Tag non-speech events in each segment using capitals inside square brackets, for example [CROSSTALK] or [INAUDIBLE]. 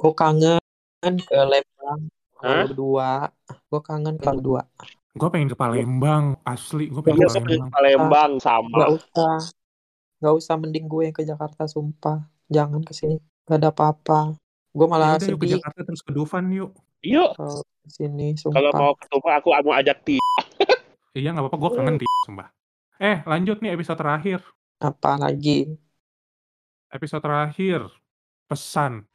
Gue kangen ke Lembang Hah? berdua. Gue kangen ke berdua. Gue pengen ke Palembang, asli. Gue pengen Iya, ke pengen Palembang. ke Palembang sama. Gak usah. Gak usah mending gue yang ke Jakarta sumpah. Jangan ke sini. Gak ada apa-apa. Gue Ya malah udah yuk ke sedih Jakarta terus ke Dufan yuk. Yuk, kalau ke sini kalau sumpah. mau ketemu aku mau ajak ti. Iya nggak apa-apa, gue kangen di sumpah. Eh lanjut nih episode terakhir. Apa lagi? Episode terakhir pesan.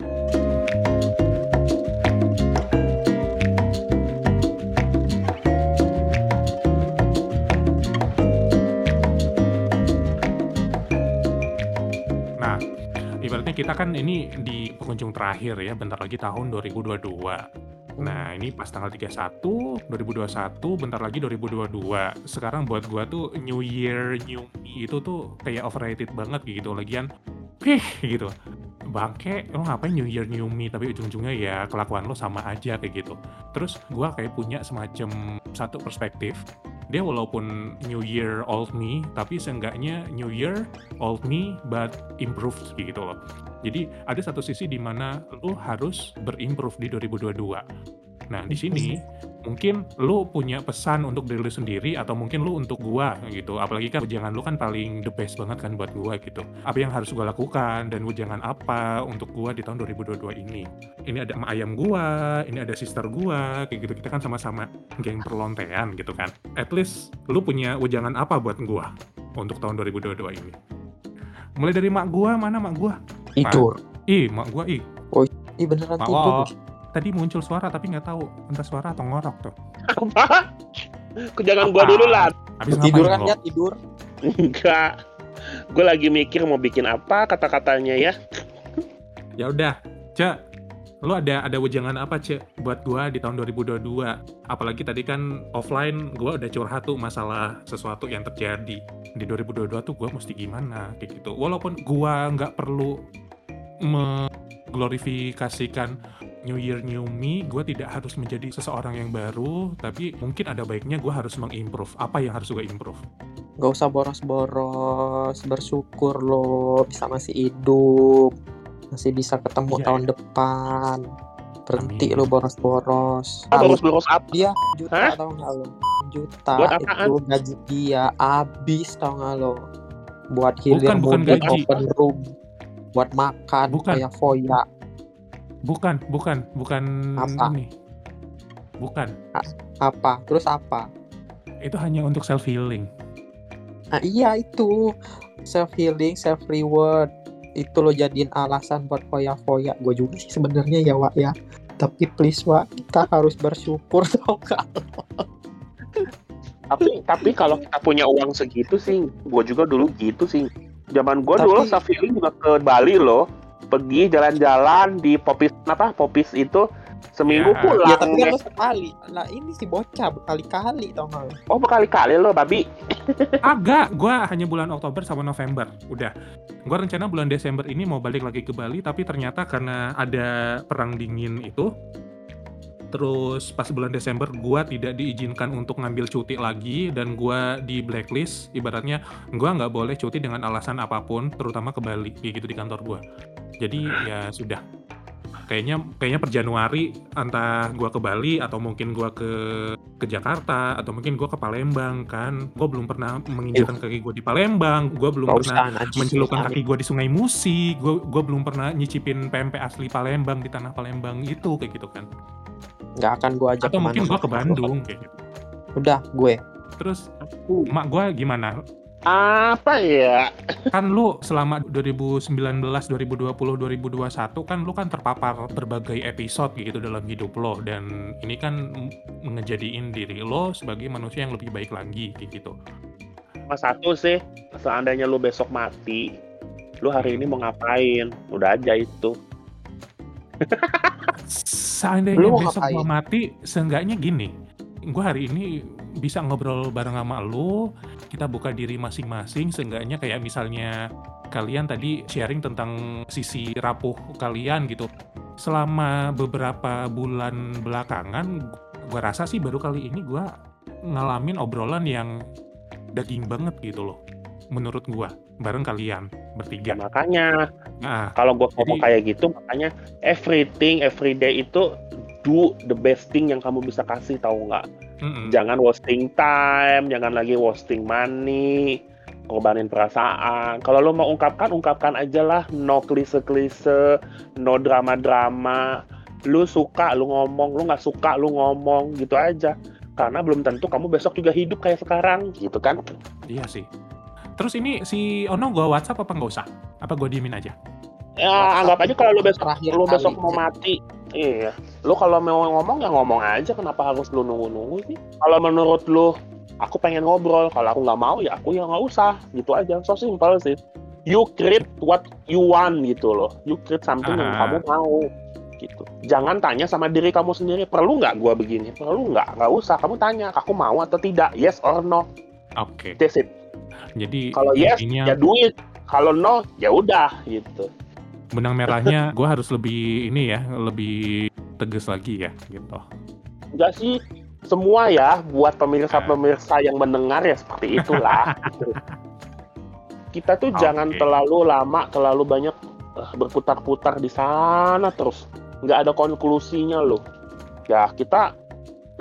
Kita kan ini di pengunjung terakhir ya, bentar lagi tahun 2022. Nah, ini pas tanggal 31, 2021, bentar lagi 2022. Sekarang buat gua tuh New Year, New Me itu tuh kayak overrated banget gitu. Lagian, pih gitu. Bangke, lo ngapain New Year, New Me? Tapi ujung-ujungnya ya kelakuan lo sama aja kayak gitu. Terus gua kayak punya semacam satu perspektif. Dia walaupun New Year, Old Me, tapi seenggaknya New Year, Old Me, but improved gitu loh. Jadi ada satu sisi di mana lo harus berimprove di 2022. Nah, di sini mungkin lu punya pesan untuk diri lu sendiri atau mungkin lu untuk gua gitu. Apalagi kan ujangan lu kan paling the best banget kan buat gua gitu. Apa yang harus gua lakukan dan ujangan apa untuk gua di tahun 2022 ini. Ini ada ayam gua, ini ada sister gua, kayak gitu. Kita kan sama-sama geng perlontean gitu kan. At least lu punya ujangan apa buat gua untuk tahun 2022 ini. Mulai dari mak gua, mana mak gua? Tidur. Ih, mak gua ih. Ih beneran tidur. Tadi muncul suara tapi nggak tahu entah suara atau ngorok tuh. Apa? Jangan gua dulu lah. Habis Tidur ngapain kan ya tidur. Enggak. Gue lagi mikir mau bikin apa kata-katanya ya. Ya udah, Cek. Lo ada ada wejangan apa, Cek, buat gua di tahun 2022? Apalagi tadi kan offline gua udah curhat tuh masalah sesuatu yang terjadi. Di 2022 tuh gua mesti gimana kayak gitu. Walaupun gua nggak perlu mengglorifikasikan New Year New Me, gue tidak harus menjadi seseorang yang baru, tapi mungkin ada baiknya gue harus mengimprove. Apa yang harus gue improve? Gak usah boros-boros. Bersyukur lo bisa masih hidup. Masih bisa ketemu Iya, tahun depan. Berhenti Amin. lo boros-boros. Ah, boros-boros apa? dia juta Hah? tau gak lo? Juta Buat apaan? itu gaji dia abis tau gak lo? Buat hilir Bukan, bukan mudik gaji. open room. Buat makan Bukan. kayak foya. Bukan, bukan, bukan Apa? ini. Bukan. Apa? Terus apa? Itu hanya untuk self healing. Nah iya itu self healing, self reward itu lo jadiin alasan buat foya-foya. Gue juga sih sebenarnya ya Wak ya. Tapi please Wak, kita harus bersyukur [LAUGHS] tau gak? Tapi tapi kalau kita punya uang segitu sih, gue juga dulu gitu sih. Zaman gue Tapi- dulu self healing juga ke Bali loh. Pergi jalan-jalan di Popis apa? Popis itu seminggu Ya. pulang. Ya tapi kan lo sekali. Lah ini si bocah berkali-kali tau gak lo? Oh berkali-kali lo babi. [LAUGHS] Agak, gue hanya bulan Oktober sama November. Udah. Gue rencana bulan Desember ini mau balik lagi ke Bali, tapi ternyata karena ada perang dingin itu, terus pas bulan Desember gue tidak diizinkan untuk ngambil cuti lagi dan gue di blacklist. Ibaratnya gue nggak boleh cuti dengan alasan apa pun, terutama ke Bali, kayak gitu di kantor gue. Jadi ya sudah. Kayaknya kayaknya per Januari entah gue ke Bali atau mungkin gue ke ke Jakarta atau mungkin gue ke Palembang kan. Gue belum pernah menginjakan kaki gue di Palembang. Gue belum Gak pernah mencelupkan kaki gue di Sungai Musi. Gue gue belum pernah nyicipin pempek asli Palembang di tanah Palembang itu kayak gitu kan. Gak akan gue ajak Atau mungkin gue ke. Bandung kayak gitu. Udah gue. Terus emak gue gimana? Apa ya? Kan lu selama 2019, 2020, 2021 kan lu kan terpapar berbagai episode gitu dalam hidup lo dan ini kan ngejadiin diri lo sebagai manusia yang lebih baik lagi kayak gitu. Mas satu sih, seandainya lu besok mati, lu hari ini mau ngapain? Udah aja itu. [LAUGHS] Seandainya Lu besok gua mati, seenggaknya gini. Gue hari ini bisa ngobrol bareng sama lu, kita buka diri masing-masing, seenggaknya kayak misalnya kalian tadi sharing tentang sisi rapuh kalian gitu. Selama beberapa bulan belakangan, gue rasa sih baru kali ini gue ngalamin obrolan yang daging banget gitu loh, menurut gue. Bareng kalian Ya, bertiga. makanya Nah, kalau gue ngomong Jadi- kayak gitu makanya everything everyday itu do the best thing yang kamu bisa kasih tahu nggak? Mm-mm. jangan wasting time jangan lagi wasting money korbanin perasaan. Kalau lo mau ungkapkan ungkapkan aja lah. No klise klise no drama drama lu suka lu ngomong. Lu nggak suka lu ngomong. Gitu aja. Karena belum tentu kamu besok juga hidup kayak sekarang. Gitu kan? Iya sih. Terus ini si Ono gua WhatsApp apa nggak usah? Apa gua diemin aja? ya anggap aja kalau lu besok Terakhir lu besok kali. mau mati. Iya. Lu kalau mau ngomong ya ngomong aja. Kenapa harus lu nunggu-nunggu sih? Kalau menurut lu aku pengen ngobrol. Kalau aku nggak mau ya aku ya nggak usah. Gitu aja. So simple sih. You create what you want gitu loh. You create something yang Ah. kamu mau. Gitu. Jangan tanya sama diri kamu sendiri. Perlu nggak gua begini? Perlu nggak? Nggak usah. Kamu tanya aku mau atau tidak? Yes or no. Oke. that's it Jadi kalau yes ya duit kalau no ya udah gitu benang merahnya [LAUGHS] gua harus lebih ini ya, lebih tegas lagi ya gitu. enggak sih semua ya buat pemirsa-pemirsa yang mendengar ya seperti [LAUGHS] itulah. Kita tuh Oke. jangan terlalu lama, terlalu banyak eh, berputar-putar di sana terus. Nggak ada konklusinya loh. Ya kita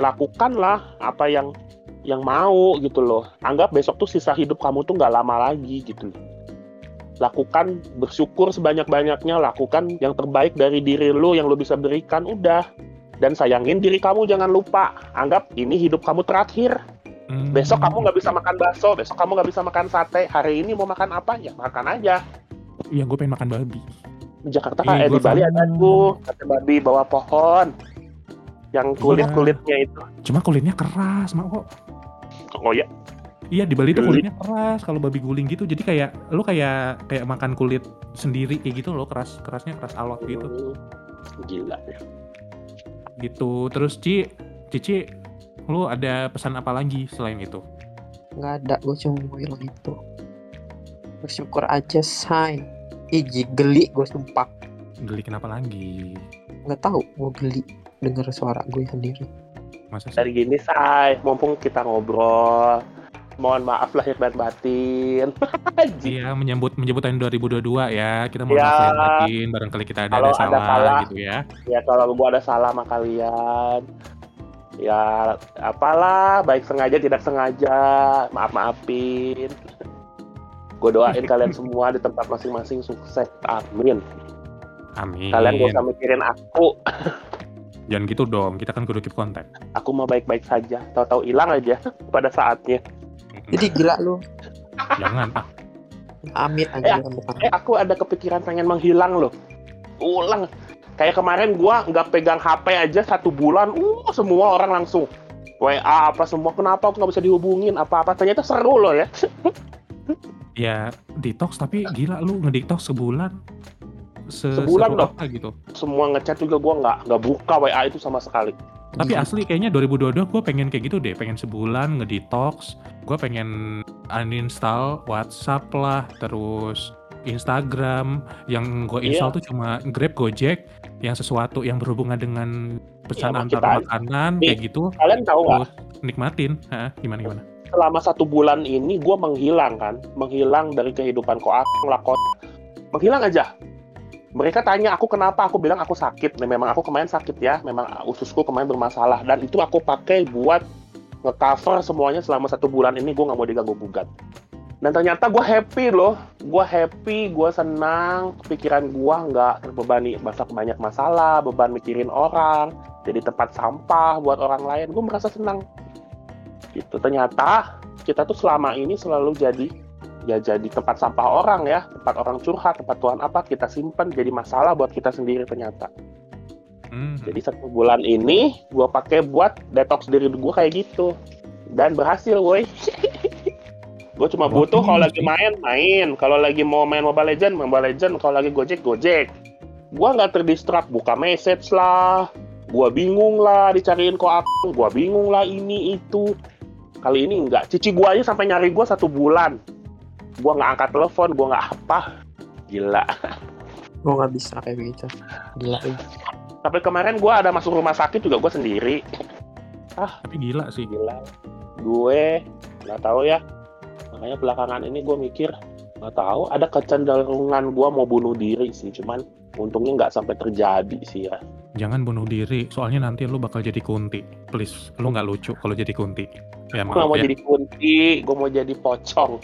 lakukanlah apa yang yang mau gitu loh. Anggap besok tuh sisa hidup kamu tuh nggak lama lagi gitu. Lakukan bersyukur sebanyak-banyaknya, lakukan yang terbaik dari diri lo yang lo bisa berikan udah. Dan sayangin diri kamu jangan lupa. Anggap ini hidup kamu terakhir. Hmm, besok kamu nggak bisa makan bakso besok kamu nggak bisa makan sate. Hari ini mau makan apa? Ya makan aja. Iya, gue pengen makan babi. di Jakarta Iya, kan eh, di Bali ada tuh. Sate babi bawah pohon. Yang kulit kulitnya itu. Cuma kulitnya keras, mak kok. Oh ya Iya di Bali tuh Geli. kulitnya keras kalau babi guling gitu. Jadi kayak lu kayak kayak makan kulit sendiri kayak gitu loh, keras kerasnya keras alot gitu. Hmm, gila ya Gitu. Terus Ci, Cici, lu ada pesan apa lagi selain itu? nggak ada gue cuma mau bilang itu bersyukur aja say iji geli gue sumpah Geli kenapa lagi? nggak tahu gue geli denger suara gue sendiri Masa sih? dari gini say mumpung kita ngobrol mohon maaf lahir dan batin. [LAUGHS] Iya, menyambut menyambut tahun 2022 ya. Kita mau Ya. maaf lahir batin, barangkali kita ada, Kalau ada ada salah salah. gitu ya. ya kalau gua ada salah sama kalian ya apalah baik sengaja tidak sengaja maaf maafin gue doain kalian [LAUGHS] semua di tempat masing-masing sukses amin Amin. kalian gak usah mikirin aku [LAUGHS] Jangan gitu dong, kita kan kudu keep kontak. aku mau baik-baik saja. Tahu-tahu hilang aja [LAUGHS] pada saatnya. Jadi gila lu. Jangan, ah, amit Eh, aja bukan eh aku ada kepikiran pengen menghilang loh. Ulang. Kayak kemarin gua nggak pegang HP aja satu bulan uh semua orang langsung WA apa semua kenapa aku nggak bisa dihubungin apa-apa. Ternyata seru loh ya. [LAUGHS] Ya detox tapi gila lu ngedetox sebulan. Se Sebulan dong. gitu. semua ngechat juga gua nggak nggak buka WA itu sama sekali. Tapi asli kayaknya 2022 gue pengen kayak gitu deh, pengen sebulan ngedetox, gue pengen uninstall WhatsApp lah, terus Instagram, yang gue Iya. install tuh cuma Grab, Gojek, yang sesuatu yang berhubungan dengan pesan Iya, antar makanan Nih, kayak gitu, kalian tahu nggak? Nikmatin, Hah, gimana gimana? selama satu bulan ini gua menghilang kan. Menghilang dari kehidupan koak lakon menghilang aja mereka tanya aku kenapa? Aku bilang aku sakit. Nah, memang aku kemarin sakit ya. Memang ususku kemarin bermasalah. Dan itu aku pakai buat ngecover semuanya selama satu bulan ini. Gue nggak mau diganggu gugat. Dan ternyata gue happy loh. Gue happy gue senang. Pikiran gue nggak terbebani masa banyak masalah beban mikirin orang jadi tempat sampah buat orang lain. Gue merasa senang. Gitu. Ternyata kita tuh selama ini selalu jadi ya jadi tempat sampah orang ya. Tempat orang curhat tempat tuan apa kita simpan jadi masalah buat kita sendiri ternyata. Hmm, jadi satu bulan ini gue pakai buat detox diri gue kayak gitu. Dan berhasil woi. [LAUGHS] Gue cuma butuh kalau lagi main main. Kalau lagi mau main Mobile Legend Mobile Legend kalau lagi Gojek Gojek. Gue nggak terdistract buka message lah. Gue bingung lah dicariin kok apa. Gue bingung lah ini itu. Kali ini enggak cici gue aja sampai nyari gue satu bulan gue nggak angkat telepon gue nggak apa. Gila. Gue nggak bisa kayak begitu. Gila. Lu. tapi kemarin gue ada masuk rumah sakit juga gue sendiri. Tapi gila sih. gila. Gue nggak tahu ya. Makanya belakangan ini gue mikir nggak tahu ada kecenderungan gua mau bunuh diri sih. Cuman untungnya nggak sampai terjadi sih ya Jangan bunuh diri, soalnya nanti lu bakal jadi kunti. Please, lu nggak lucu kalau jadi kunti. Ya gue mau ya. jadi kunti gue mau jadi pocong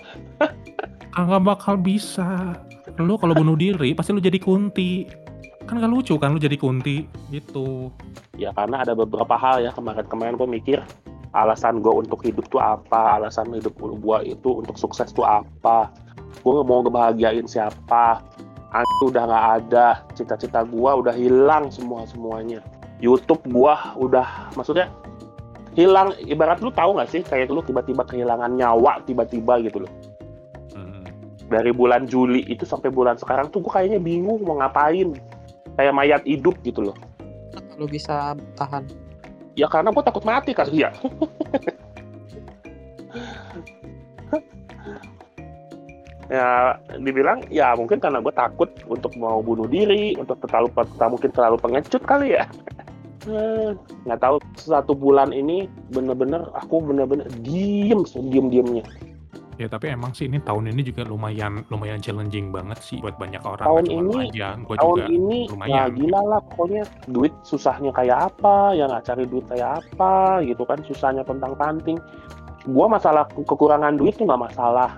Ah, nggak bakal bisa. Lu kalau bunuh diri pasti lu jadi kunti. Kan nggak lucu kan lu jadi kunti gitu. ya karena ada beberapa hal ya kemarin-kemarin gue mikir alasan gue untuk hidup tuh apa alasan hidup gue itu untuk sukses tuh apa gue mau ngebahagiain siapa udah nggak ada. Cita-cita gue udah hilang semua semuanya. YouTube gue udah maksudnya hilang. Ibarat lu tahu nggak sih kayak lu tiba-tiba kehilangan nyawa tiba-tiba gitu loh. Hmm. dari bulan Juli itu sampai bulan sekarang tuh gue kayaknya bingung mau ngapain. Kayak mayat hidup gitu loh. Lu bisa tahan. ya karena gue takut mati kali [LAUGHS] ya ya dibilang ya mungkin karena gue takut untuk mau bunuh diri untuk terlalu mungkin terlalu pengecut kali ya Eh, nggak tahu satu bulan ini bener-bener aku bener-bener diem diem diemnya Ya tapi emang sih ini tahun ini juga lumayan lumayan challenging banget sih buat banyak orang. Tahun ini- aja, gua tahun juga. ini ya lumayan. gila lah pokoknya duit susahnya kayak apa ya nggak cari duit kayak apa gitu kan susahnya tentang panting gua masalah ke- kekurangan duit tuh nggak masalah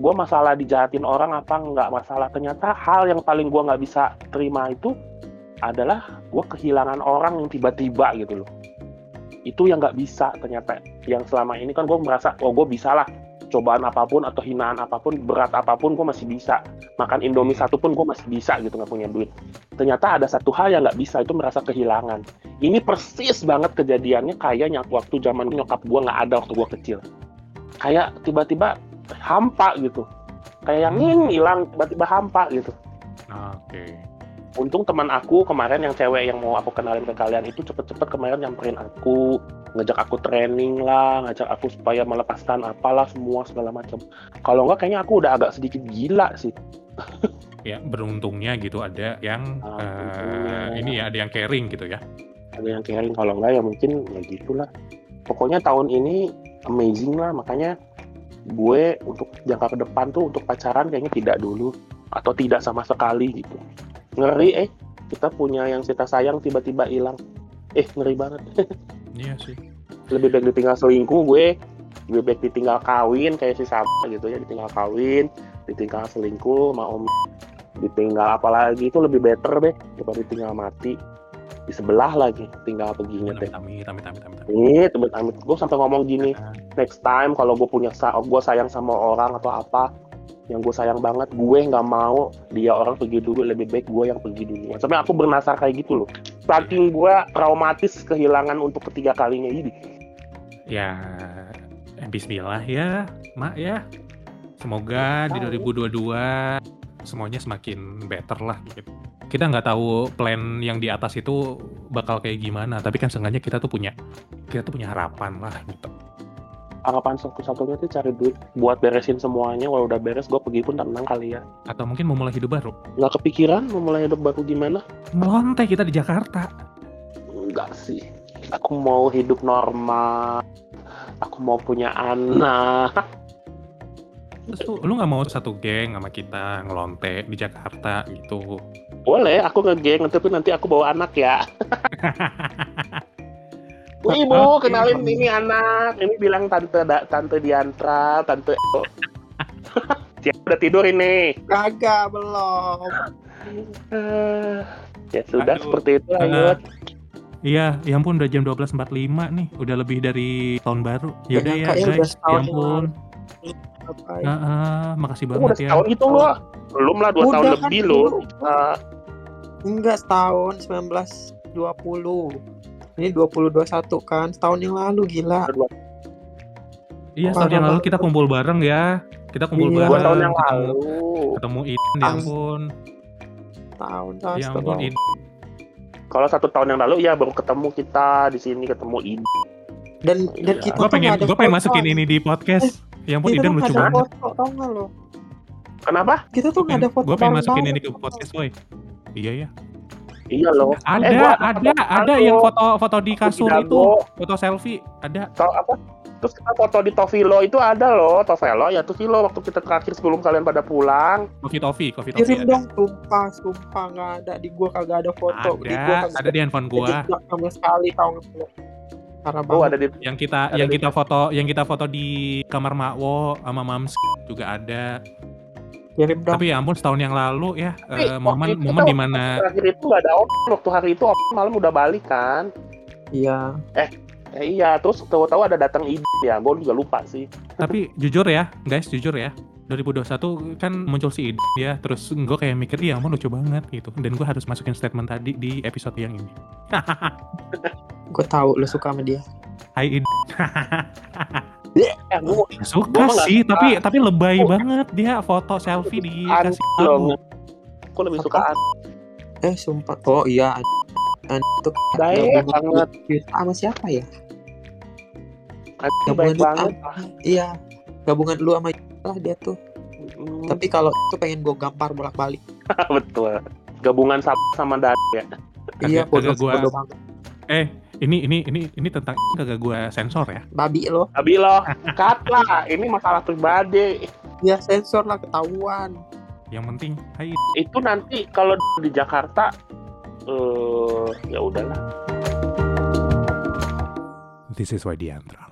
gua masalah dijahatin orang apa nggak masalah. Ternyata hal yang paling gua nggak bisa terima itu adalah gua kehilangan orang yang tiba-tiba gitu loh. Itu yang nggak bisa ternyata. Yang selama ini kan gue merasa oh gue bisa lah. Cobaan apa pun atau hinaan apa pun berat apa pun gue masih bisa. Makan indomie satu pun gue masih bisa gitu nggak punya duit. Ternyata ada satu hal yang nggak bisa itu merasa kehilangan. Ini persis banget kejadiannya kayak yang waktu zaman nyokap gue nggak ada waktu gue kecil. Kayak tiba-tiba hampa gitu kayak yang ini hilang tiba-tiba hampa gitu Oke. untung teman aku kemarin yang cewek yang mau aku kenalin ke kalian itu cepet-cepet kemarin nyamperin aku ngajak aku training lah ngajak aku supaya melepaskan apalah semua segala macam kalau enggak kayaknya aku udah agak sedikit gila sih Ya beruntungnya gitu ada yang Ah, eh, untungnya. ini ya ada yang caring gitu ya. ada yang caring kalau enggak ya mungkin ya gitulah pokoknya tahun ini amazing lah makanya gue untuk jangka ke depan tuh untuk pacaran kayaknya tidak dulu. Atau tidak sama sekali gitu. Ngeri eh. Kita punya yang kita sayang tiba-tiba hilang. Eh ngeri banget. [LAUGHS] Iya sih. lebih baik ditinggal selingkuh gue. Lebih baik ditinggal kawin kayak si Saba gitu ya. Ditinggal kawin ditinggal selingkuh sama om. Ditinggal apa lagi itu lebih better deh daripada ditinggal mati di sebelah lagi tinggal peginya teh. Amit amit amit amit amit. temen amit. Gue sampai ngomong gini Ah, next time kalau gue punya sa gue sayang sama orang atau apa yang gue sayang banget gue nggak mau dia orang pergi dulu lebih baik gue yang pergi dulu. Sampai aku bernasar kayak gitu loh. Saking gue traumatis kehilangan untuk ketiga kalinya ini. Ya, eh, Bismillah ya, Mak ya. Semoga di 2022 semuanya semakin better lah gitu. Kita nggak tahu plan yang di atas itu bakal kayak gimana, tapi kan seenggaknya kita tuh punya kita tuh punya harapan lah gitu. harapan satu-satunya tuh cari duit buat beresin semuanya kalau udah beres gue pergi pun tenang kali ya Atau mungkin mau mulai hidup baru. nggak kepikiran mau mulai hidup baru gimana Ngelonte kita di Jakarta. enggak sih aku mau hidup normal aku mau punya anak Terus lu, lu nggak mau satu geng sama kita ngelonte di Jakarta gitu. boleh aku ngegeng tapi nanti aku bawa anak ya [LAUGHS] Bu ibu kenalin ini anak ini bilang tante da- tante Diantra tante [LAUGHS] Siapa udah tidur ini Kagak belum. Eh, ya sudah Aduh. seperti itu Ah. Ayut. Iya, ya ampun udah jam 12.45 nih, udah lebih dari tahun baru. Ya udah ya nyangka ya guys, ya ampun. Ah, ah, makasih Kamu udah banget ya. setahun itu loh belum lah dua Udah tahun kan lebih loh Eh, Enggak setahun 1920. Ini 2021 kan, setahun yang lalu gila. Iya, setahun yang lalu kita kumpul bareng ya. Kita kumpul Iya. bareng. dua tahun yang lalu ketemu Iden, ya ampun. Tahun Ya ampun, Iden. kalau satu tahun yang lalu ya baru ketemu kita di sini ketemu ini Dan dan Iya. kita tuh pengen, gue pengen masukin ini di podcast. Ya ampun, tuh lucu ada banget. foto, tau nggak lo? kenapa Kita tuh nggak ada foto Gue pengen masukin ini ke podcast, boy. Iya ya. iya loh Ada, Eh, gua ada, foto ada yang foto-foto di Aku kasur Dago. itu, foto selfie. Ada. Tau apa Terus kita foto di Tovilo itu ada loh, Tovelo ya Tovilo waktu kita terakhir sebelum kalian pada pulang. Coffee Toffee, Coffee Toffee Kirim ada. dong, sumpah, sumpah nggak ada di gua kagak ada foto. Di gua Ada, kagak ada di handphone gua. sama sekali tau Parah Oh ada di Yang kita Ada yang di- kita foto yang kita foto di kamar Makwo sama Mams juga ada. Kirim dong. Tapi ya ampun setahun yang lalu ya Tapi eh, waktu momen itu momen tuh, di mana terakhir itu nggak ada op waktu hari itu op malam udah balik kan. Iya. Ya iya, terus tahu-tahu ada datang ide ya, gue juga lupa sih. tapi jujur ya guys jujur ya 2021 kan muncul si ide ya terus gue kayak mikir iya ampun lucu banget gitu dan gue harus masukin statement tadi di episode yang ini [LAUGHS] Gue tahu lu suka sama dia. Hai ide Eh, suka Gua sih suka. tapi tapi lebay Oh. banget dia foto selfie di kasih tahu Gue lebih suka? An. Eh sumpah. Oh iya. An itu Baik banget. sama siapa ya? Baik banget. Iya. Gabungan lu sama lah dia tuh. Hmm, Tapi kalau itu pengen gue gampar bolak-balik. [LAUGHS] betul. Gabungan sama sama Dan ya. Iya, bodoh, kagak gua- bodoh banget. eh ini ini ini ini tentang kagak gue sensor ya Babi lo. Loh, cut lah. Ini masalah pribadi. Ya sensor lah ketahuan. yang penting hai Itu nanti kalau di Jakarta, eh ya udahlah. this is why Diandra